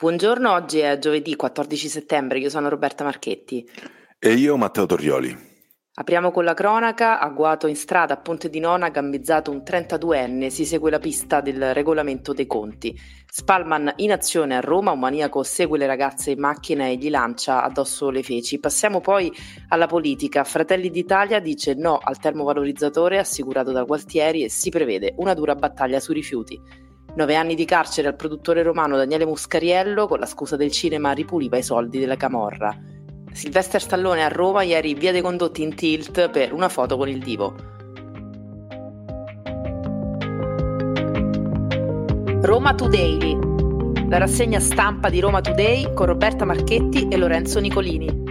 Buongiorno, oggi è giovedì 14 settembre, io sono Roberta Marchetti. E io Matteo Torioli. Apriamo con la cronaca, agguato in strada a Ponte di Nona, gambizzato un 32enne, si segue la pista del regolamento dei conti. Spalman in azione a Roma, un maniaco segue le ragazze in macchina e gli lancia addosso le feci. Passiamo poi alla politica. Fratelli d'Italia dice no al termovalorizzatore assicurato da Gualtieri e si prevede una dura battaglia sui rifiuti. Nove anni di carcere al produttore romano Daniele Muscariello con la scusa del cinema ripuliva i soldi della Camorra. Sylvester Stallone a Roma ieri via dei condotti in tilt per una foto con il divo. Roma Today, la rassegna stampa di Roma Today con Roberta Marchetti e Lorenzo Nicolini.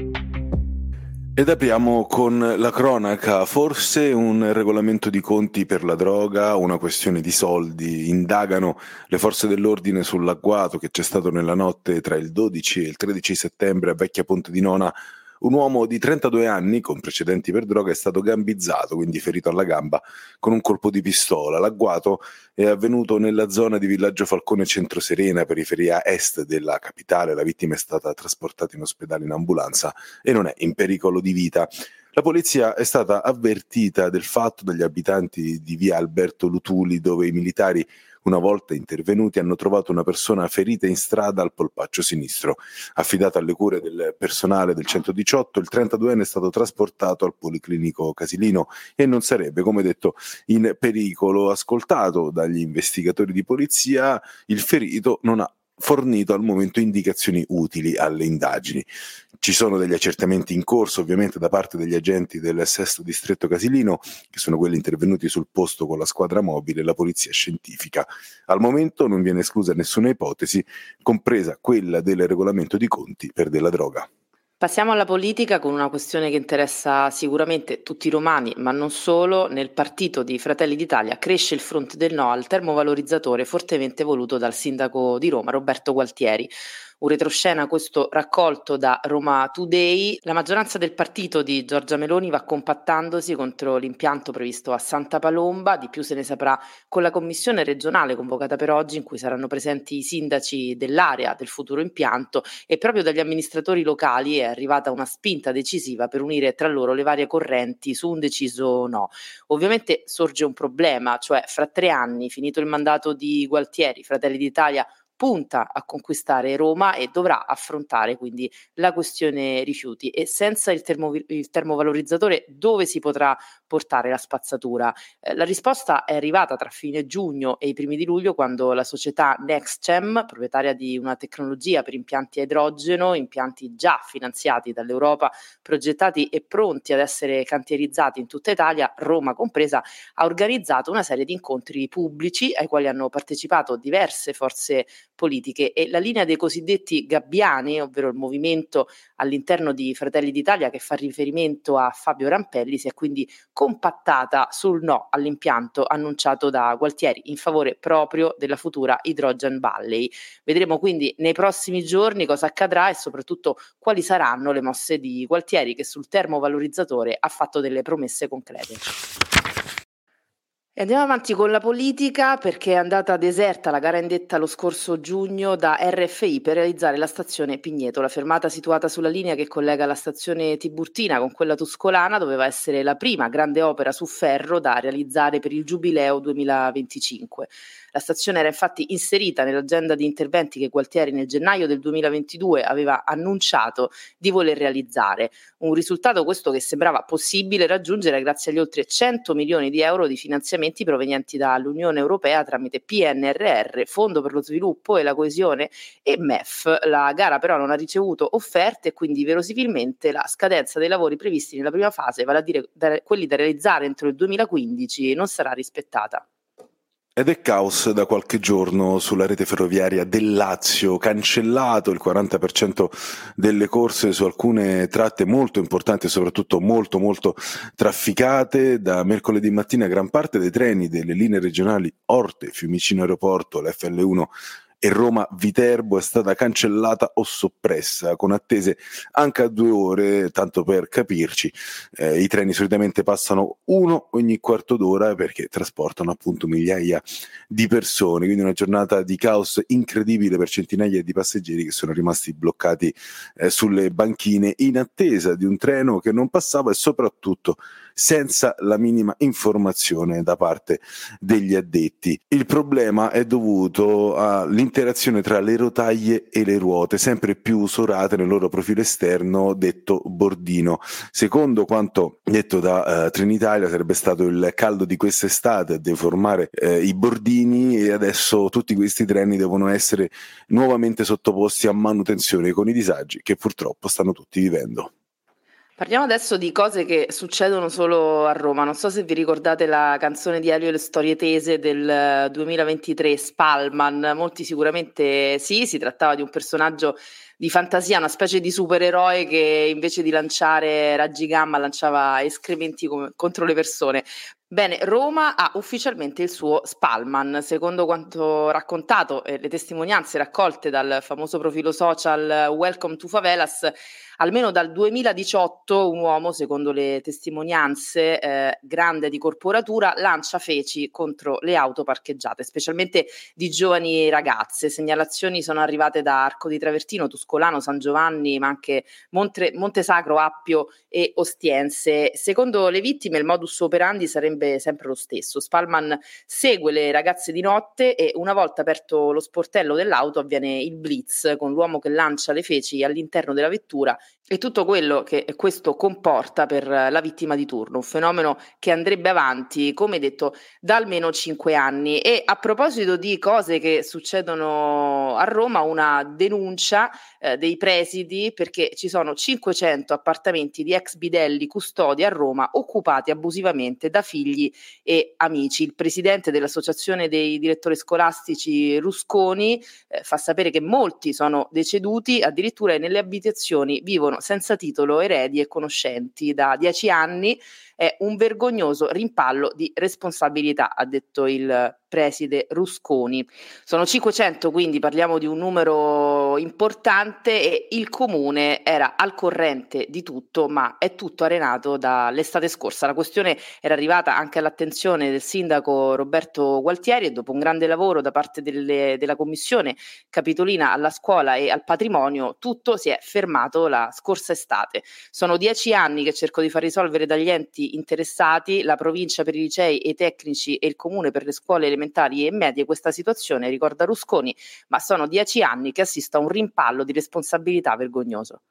Ed apriamo con la cronaca, forse un regolamento di conti per la droga, una questione di soldi, indagano le forze dell'ordine sull'agguato che c'è stato nella notte tra il 12 e il 13 settembre a Vecchia Ponte di Nona un uomo di 32 anni, con precedenti per droga, è stato gambizzato, quindi ferito alla gamba, con un colpo di pistola. L'agguato è avvenuto nella zona di Villaggio Falcone Centro Serena, periferia est della capitale. La vittima è stata trasportata in ospedale in ambulanza e non è in pericolo di vita. La polizia è stata avvertita del fatto dagli abitanti di via Alberto Lutuli, dove i militari una volta intervenuti hanno trovato una persona ferita in strada al polpaccio sinistro. Affidato alle cure del personale del 118, il 32enne è stato trasportato al Policlinico Casilino e non sarebbe, come detto, in pericolo. Ascoltato dagli investigatori di polizia, il ferito non ha fornito al momento indicazioni utili alle indagini. Ci sono degli accertamenti in corso ovviamente da parte degli agenti del sesto distretto casilino, che sono quelli intervenuti sul posto con la squadra mobile e la polizia scientifica. Al momento non viene esclusa nessuna ipotesi, compresa quella del regolamento di conti per della droga. Passiamo alla politica con una questione che interessa sicuramente tutti i romani, ma non solo. Nel partito di Fratelli d'Italia cresce il fronte del no al termovalorizzatore fortemente voluto dal sindaco di Roma, Roberto Gualtieri un retroscena questo raccolto da Roma Today. La maggioranza del partito di Giorgia Meloni va compattandosi contro l'impianto previsto a Santa Palomba, di più se ne saprà con la commissione regionale convocata per oggi in cui saranno presenti i sindaci dell'area del futuro impianto e proprio dagli amministratori locali è arrivata una spinta decisiva per unire tra loro le varie correnti su un deciso no. Ovviamente sorge un problema, cioè fra tre anni, finito il mandato di Gualtieri, Fratelli d'Italia punta a conquistare Roma e dovrà affrontare quindi la questione rifiuti. E senza il, termo, il termovalorizzatore dove si potrà portare la spazzatura? Eh, la risposta è arrivata tra fine giugno e i primi di luglio quando la società NextChem, proprietaria di una tecnologia per impianti a idrogeno, impianti già finanziati dall'Europa, progettati e pronti ad essere cantierizzati in tutta Italia, Roma compresa, ha organizzato una serie di incontri pubblici ai quali hanno partecipato diverse forze politiche e la linea dei cosiddetti gabbiani, ovvero il movimento all'interno di Fratelli d'Italia che fa riferimento a Fabio Rampelli, si è quindi compattata sul no all'impianto annunciato da Gualtieri in favore proprio della futura Hydrogen Valley. Vedremo quindi nei prossimi giorni cosa accadrà e soprattutto quali saranno le mosse di Gualtieri che sul termovalorizzatore ha fatto delle promesse concrete. E andiamo avanti con la politica perché è andata deserta la gara indetta lo scorso giugno da RFI per realizzare la stazione Pigneto. La fermata situata sulla linea che collega la stazione Tiburtina con quella tuscolana doveva essere la prima grande opera su ferro da realizzare per il Giubileo 2025. La stazione era infatti inserita nell'agenda di interventi che Gualtieri nel gennaio del 2022 aveva annunciato di voler realizzare. Un risultato questo che sembrava possibile raggiungere grazie agli oltre 100 milioni di euro di finanziamenti provenienti dall'Unione Europea tramite PNRR, Fondo per lo sviluppo e la coesione e MEF. La gara però non ha ricevuto offerte e quindi verosimilmente la scadenza dei lavori previsti nella prima fase, vale a dire quelli da realizzare entro il 2015, non sarà rispettata. Ed è caos da qualche giorno sulla rete ferroviaria del Lazio, cancellato il 40% delle corse su alcune tratte molto importanti e soprattutto molto molto trafficate. Da mercoledì mattina gran parte dei treni delle linee regionali Orte, Fiumicino Aeroporto, l'FL1 e Roma-Viterbo è stata cancellata o soppressa, con attese anche a due ore, tanto per capirci. Eh, I treni solitamente passano uno ogni quarto d'ora perché trasportano appunto migliaia di persone, quindi una giornata di caos incredibile per centinaia di passeggeri che sono rimasti bloccati eh, sulle banchine in attesa di un treno che non passava e soprattutto senza la minima informazione da parte degli addetti. Il problema è dovuto all'interazione tra le rotaie e le ruote, sempre più usurate nel loro profilo esterno, detto bordino. Secondo quanto detto da uh, Trenitalia, sarebbe stato il caldo di quest'estate a deformare eh, i bordini e adesso tutti questi treni devono essere nuovamente sottoposti a manutenzione con i disagi che purtroppo stanno tutti vivendo. Parliamo adesso di cose che succedono solo a Roma. Non so se vi ricordate la canzone di Elio e le storie tese del 2023, Spalman. Molti sicuramente sì, si trattava di un personaggio di fantasia, una specie di supereroe che invece di lanciare raggi gamma lanciava escrementi come, contro le persone. Bene, Roma ha ufficialmente il suo Spalman, secondo quanto raccontato e le testimonianze raccolte dal famoso profilo social Welcome to Favelas. Almeno dal 2018 un uomo, secondo le testimonianze, eh, grande di corporatura, lancia feci contro le auto parcheggiate, specialmente di giovani ragazze. Segnalazioni sono arrivate da Arco di Travertino, Tuscolano, San Giovanni, ma anche Monte, Montesacro, Appio e Ostiense. Secondo le vittime il modus operandi sarebbe sempre lo stesso. Spalman segue le ragazze di notte e una volta aperto lo sportello dell'auto avviene il blitz con l'uomo che lancia le feci all'interno della vettura e tutto quello che questo comporta per la vittima di turno, un fenomeno che andrebbe avanti, come detto, da almeno cinque anni. E a proposito di cose che succedono a Roma, una denuncia eh, dei presidi perché ci sono 500 appartamenti di ex bidelli custodi a Roma occupati abusivamente da figli e amici. Il presidente dell'Associazione dei direttori scolastici Rusconi eh, fa sapere che molti sono deceduti, addirittura nelle abitazioni vivono senza titolo eredi e conoscenti da dieci anni è un vergognoso rimpallo di responsabilità, ha detto il preside Rusconi. Sono 500, quindi parliamo di un numero importante e il comune era al corrente di tutto, ma è tutto arenato dall'estate scorsa. La questione era arrivata anche all'attenzione del sindaco Roberto Gualtieri e dopo un grande lavoro da parte delle, della commissione capitolina alla scuola e al patrimonio, tutto si è fermato la scorsa estate. Sono dieci anni che cerco di far risolvere dagli enti interessati, la provincia per i licei e i tecnici e il comune per le scuole elementari e medie questa situazione, ricorda Rusconi, ma sono dieci anni che assisto a un rimpallo di responsabilità vergognoso.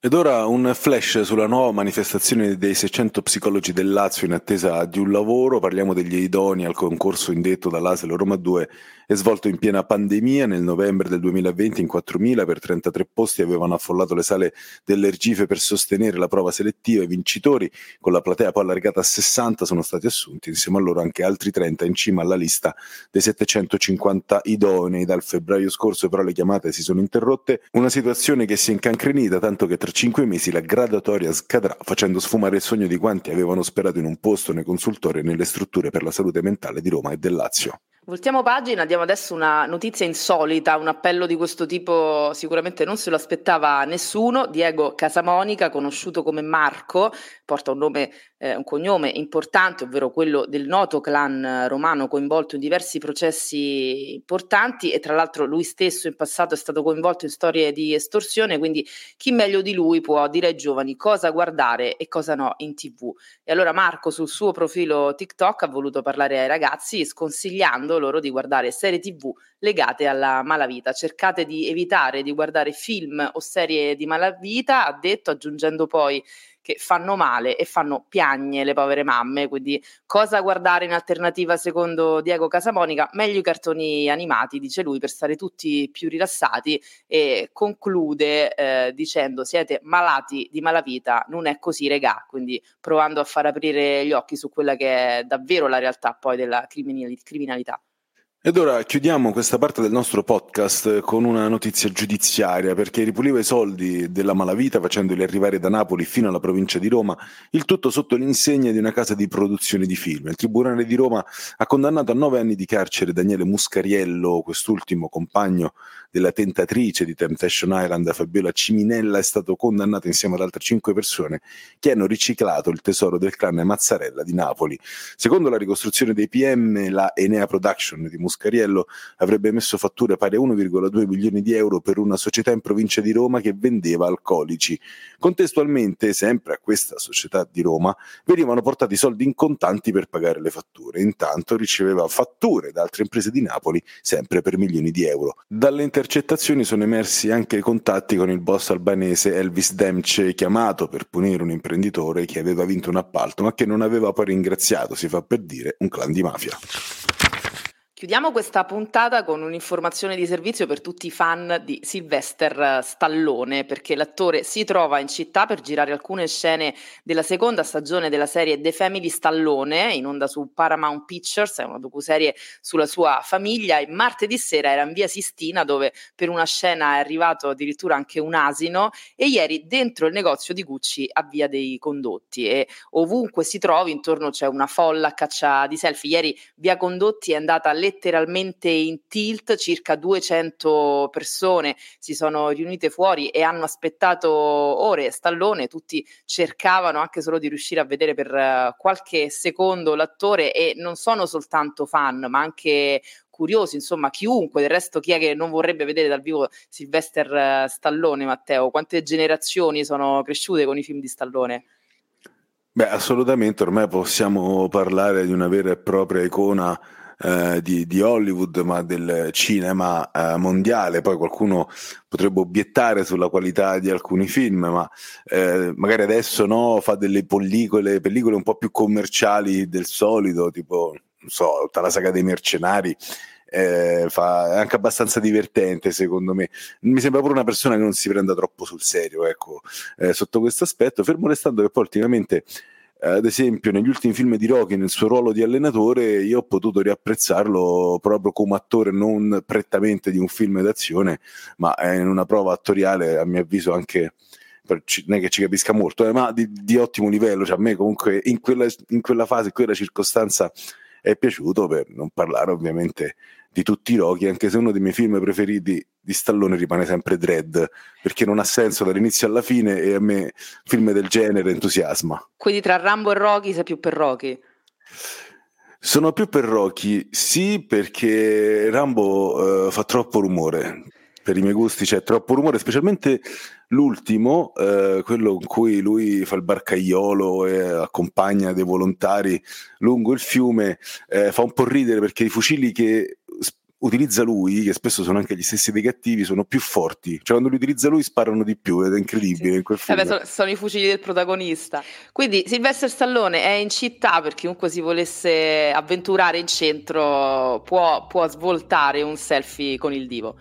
Ed ora un flash sulla nuova manifestazione dei 600 psicologi del Lazio in attesa di un lavoro. Parliamo degli idoni al concorso indetto dall'ASL Roma 2 e svolto in piena pandemia. Nel novembre del 2020 in 4.000 per 33 posti avevano affollato le sale dell'Ergife per sostenere la prova selettiva. I vincitori, con la platea poi allargata a 60, sono stati assunti. Insieme a loro anche altri 30 in cima alla lista dei 750 idonei. Dal febbraio scorso però le chiamate si sono interrotte. Una situazione che si è incancrenita tanto che tra tra cinque mesi la gradatoria scadrà, facendo sfumare il sogno di quanti avevano sperato in un posto nei consultori e nelle strutture per la salute mentale di Roma e del Lazio. Voltiamo pagina, diamo adesso una notizia insolita, un appello di questo tipo sicuramente non se lo aspettava nessuno. Diego Casamonica, conosciuto come Marco, porta un nome, eh, un cognome importante, ovvero quello del noto clan romano coinvolto in diversi processi importanti e tra l'altro lui stesso in passato è stato coinvolto in storie di estorsione, quindi chi meglio di lui può dire ai giovani cosa guardare e cosa no in tv. E allora Marco sul suo profilo TikTok ha voluto parlare ai ragazzi sconsigliando loro di guardare serie tv legate alla malavita. Cercate di evitare di guardare film o serie di malavita, ha detto, aggiungendo poi che fanno male e fanno piagne le povere mamme, quindi cosa guardare in alternativa secondo Diego Casamonica? Meglio i cartoni animati, dice lui, per stare tutti più rilassati e conclude eh, dicendo siete malati di malavita, non è così regà, quindi provando a far aprire gli occhi su quella che è davvero la realtà poi della criminalità. Ed ora chiudiamo questa parte del nostro podcast con una notizia giudiziaria perché ripuliva i soldi della malavita facendoli arrivare da Napoli fino alla provincia di Roma, il tutto sotto l'insegna di una casa di produzione di film. Il Tribunale di Roma ha condannato a nove anni di carcere Daniele Muscariello, quest'ultimo compagno della tentatrice di Temptation Island, Fabiola Ciminella, è stato condannato insieme ad altre cinque persone che hanno riciclato il tesoro del clan Mazzarella di Napoli. Secondo la ricostruzione dei PM, la Enea Production di Muscariello avrebbe emesso fatture pari a 1,2 milioni di euro per una società in provincia di Roma che vendeva alcolici. Contestualmente, sempre a questa società di Roma, venivano portati soldi in contanti per pagare le fatture. Intanto riceveva fatture da altre imprese di Napoli, sempre per milioni di euro. Dalle intercettazioni sono emersi anche contatti con il boss albanese Elvis Demce, chiamato per punire un imprenditore che aveva vinto un appalto ma che non aveva poi ringraziato, si fa per dire, un clan di mafia. Chiudiamo questa puntata con un'informazione di servizio per tutti i fan di Sylvester Stallone, perché l'attore si trova in città per girare alcune scene della seconda stagione della serie The Family Stallone, in onda su Paramount Pictures, è una docuserie sulla sua famiglia, e martedì sera era in via Sistina dove per una scena è arrivato addirittura anche un asino e ieri dentro il negozio di Gucci a via dei condotti e ovunque si trovi intorno c'è una folla a caccia di selfie. Ieri via Condotti è andata alle letteralmente in tilt, circa 200 persone si sono riunite fuori e hanno aspettato ore Stallone, tutti cercavano anche solo di riuscire a vedere per uh, qualche secondo l'attore e non sono soltanto fan, ma anche curiosi, insomma, chiunque, del resto chi è che non vorrebbe vedere dal vivo Sylvester uh, Stallone, Matteo? Quante generazioni sono cresciute con i film di Stallone? Beh, assolutamente, ormai possiamo parlare di una vera e propria icona eh, di, di, Hollywood, ma del cinema eh, mondiale. Poi qualcuno potrebbe obiettare sulla qualità di alcuni film, ma eh, magari adesso no, fa delle pellicole, pellicole un po' più commerciali del solito, tipo, non so, tutta la saga dei mercenari. Eh, fa, è anche abbastanza divertente secondo me mi sembra pure una persona che non si prenda troppo sul serio ecco eh, sotto questo aspetto fermo restando che poi ultimamente ad esempio negli ultimi film di Rocky nel suo ruolo di allenatore io ho potuto riapprezzarlo proprio come attore non prettamente di un film d'azione ma in una prova attoriale a mio avviso anche non è che ci capisca molto eh, ma di, di, ottimo livello. Cioè a me comunque in quella, in quella fase in quella circostanza è piaciuto per non parlare ovviamente di tutti i Rocky, anche se uno dei miei film preferiti di Stallone rimane sempre Dread, perché non ha senso dall'inizio alla fine e a me film del genere entusiasma. Quindi tra Rambo e Rocky sei più per Rocky? Sono più per Rocky, sì, perché Rambo uh, fa troppo rumore. Per i miei gusti c'è troppo rumore, specialmente l'ultimo, uh, quello in cui lui fa il barcaiolo e accompagna dei volontari lungo il fiume, uh, fa un po' ridere perché i fucili che utilizza lui, che spesso sono anche gli stessi dei cattivi, sono più forti. Cioè, quando li utilizza lui sparano di più ed è incredibile sì. in quel film. Eh beh, sono, sono, i fucili del protagonista. Quindi Sylvester Stallone è in città per chiunque si volesse avventurare in centro può, può svoltare un selfie con il divo.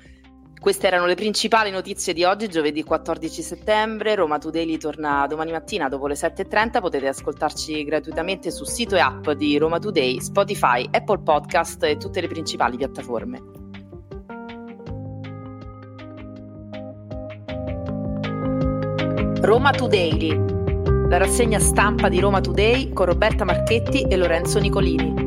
Queste erano le principali notizie di oggi, giovedì 14 settembre. Roma Today torna domani mattina dopo le 7.30. Potete ascoltarci gratuitamente sul sito e app di Roma Today, Spotify, Apple Podcast e tutte le principali piattaforme. Roma Today, la rassegna stampa di Roma Today con Roberta Marchetti e Lorenzo Nicolini.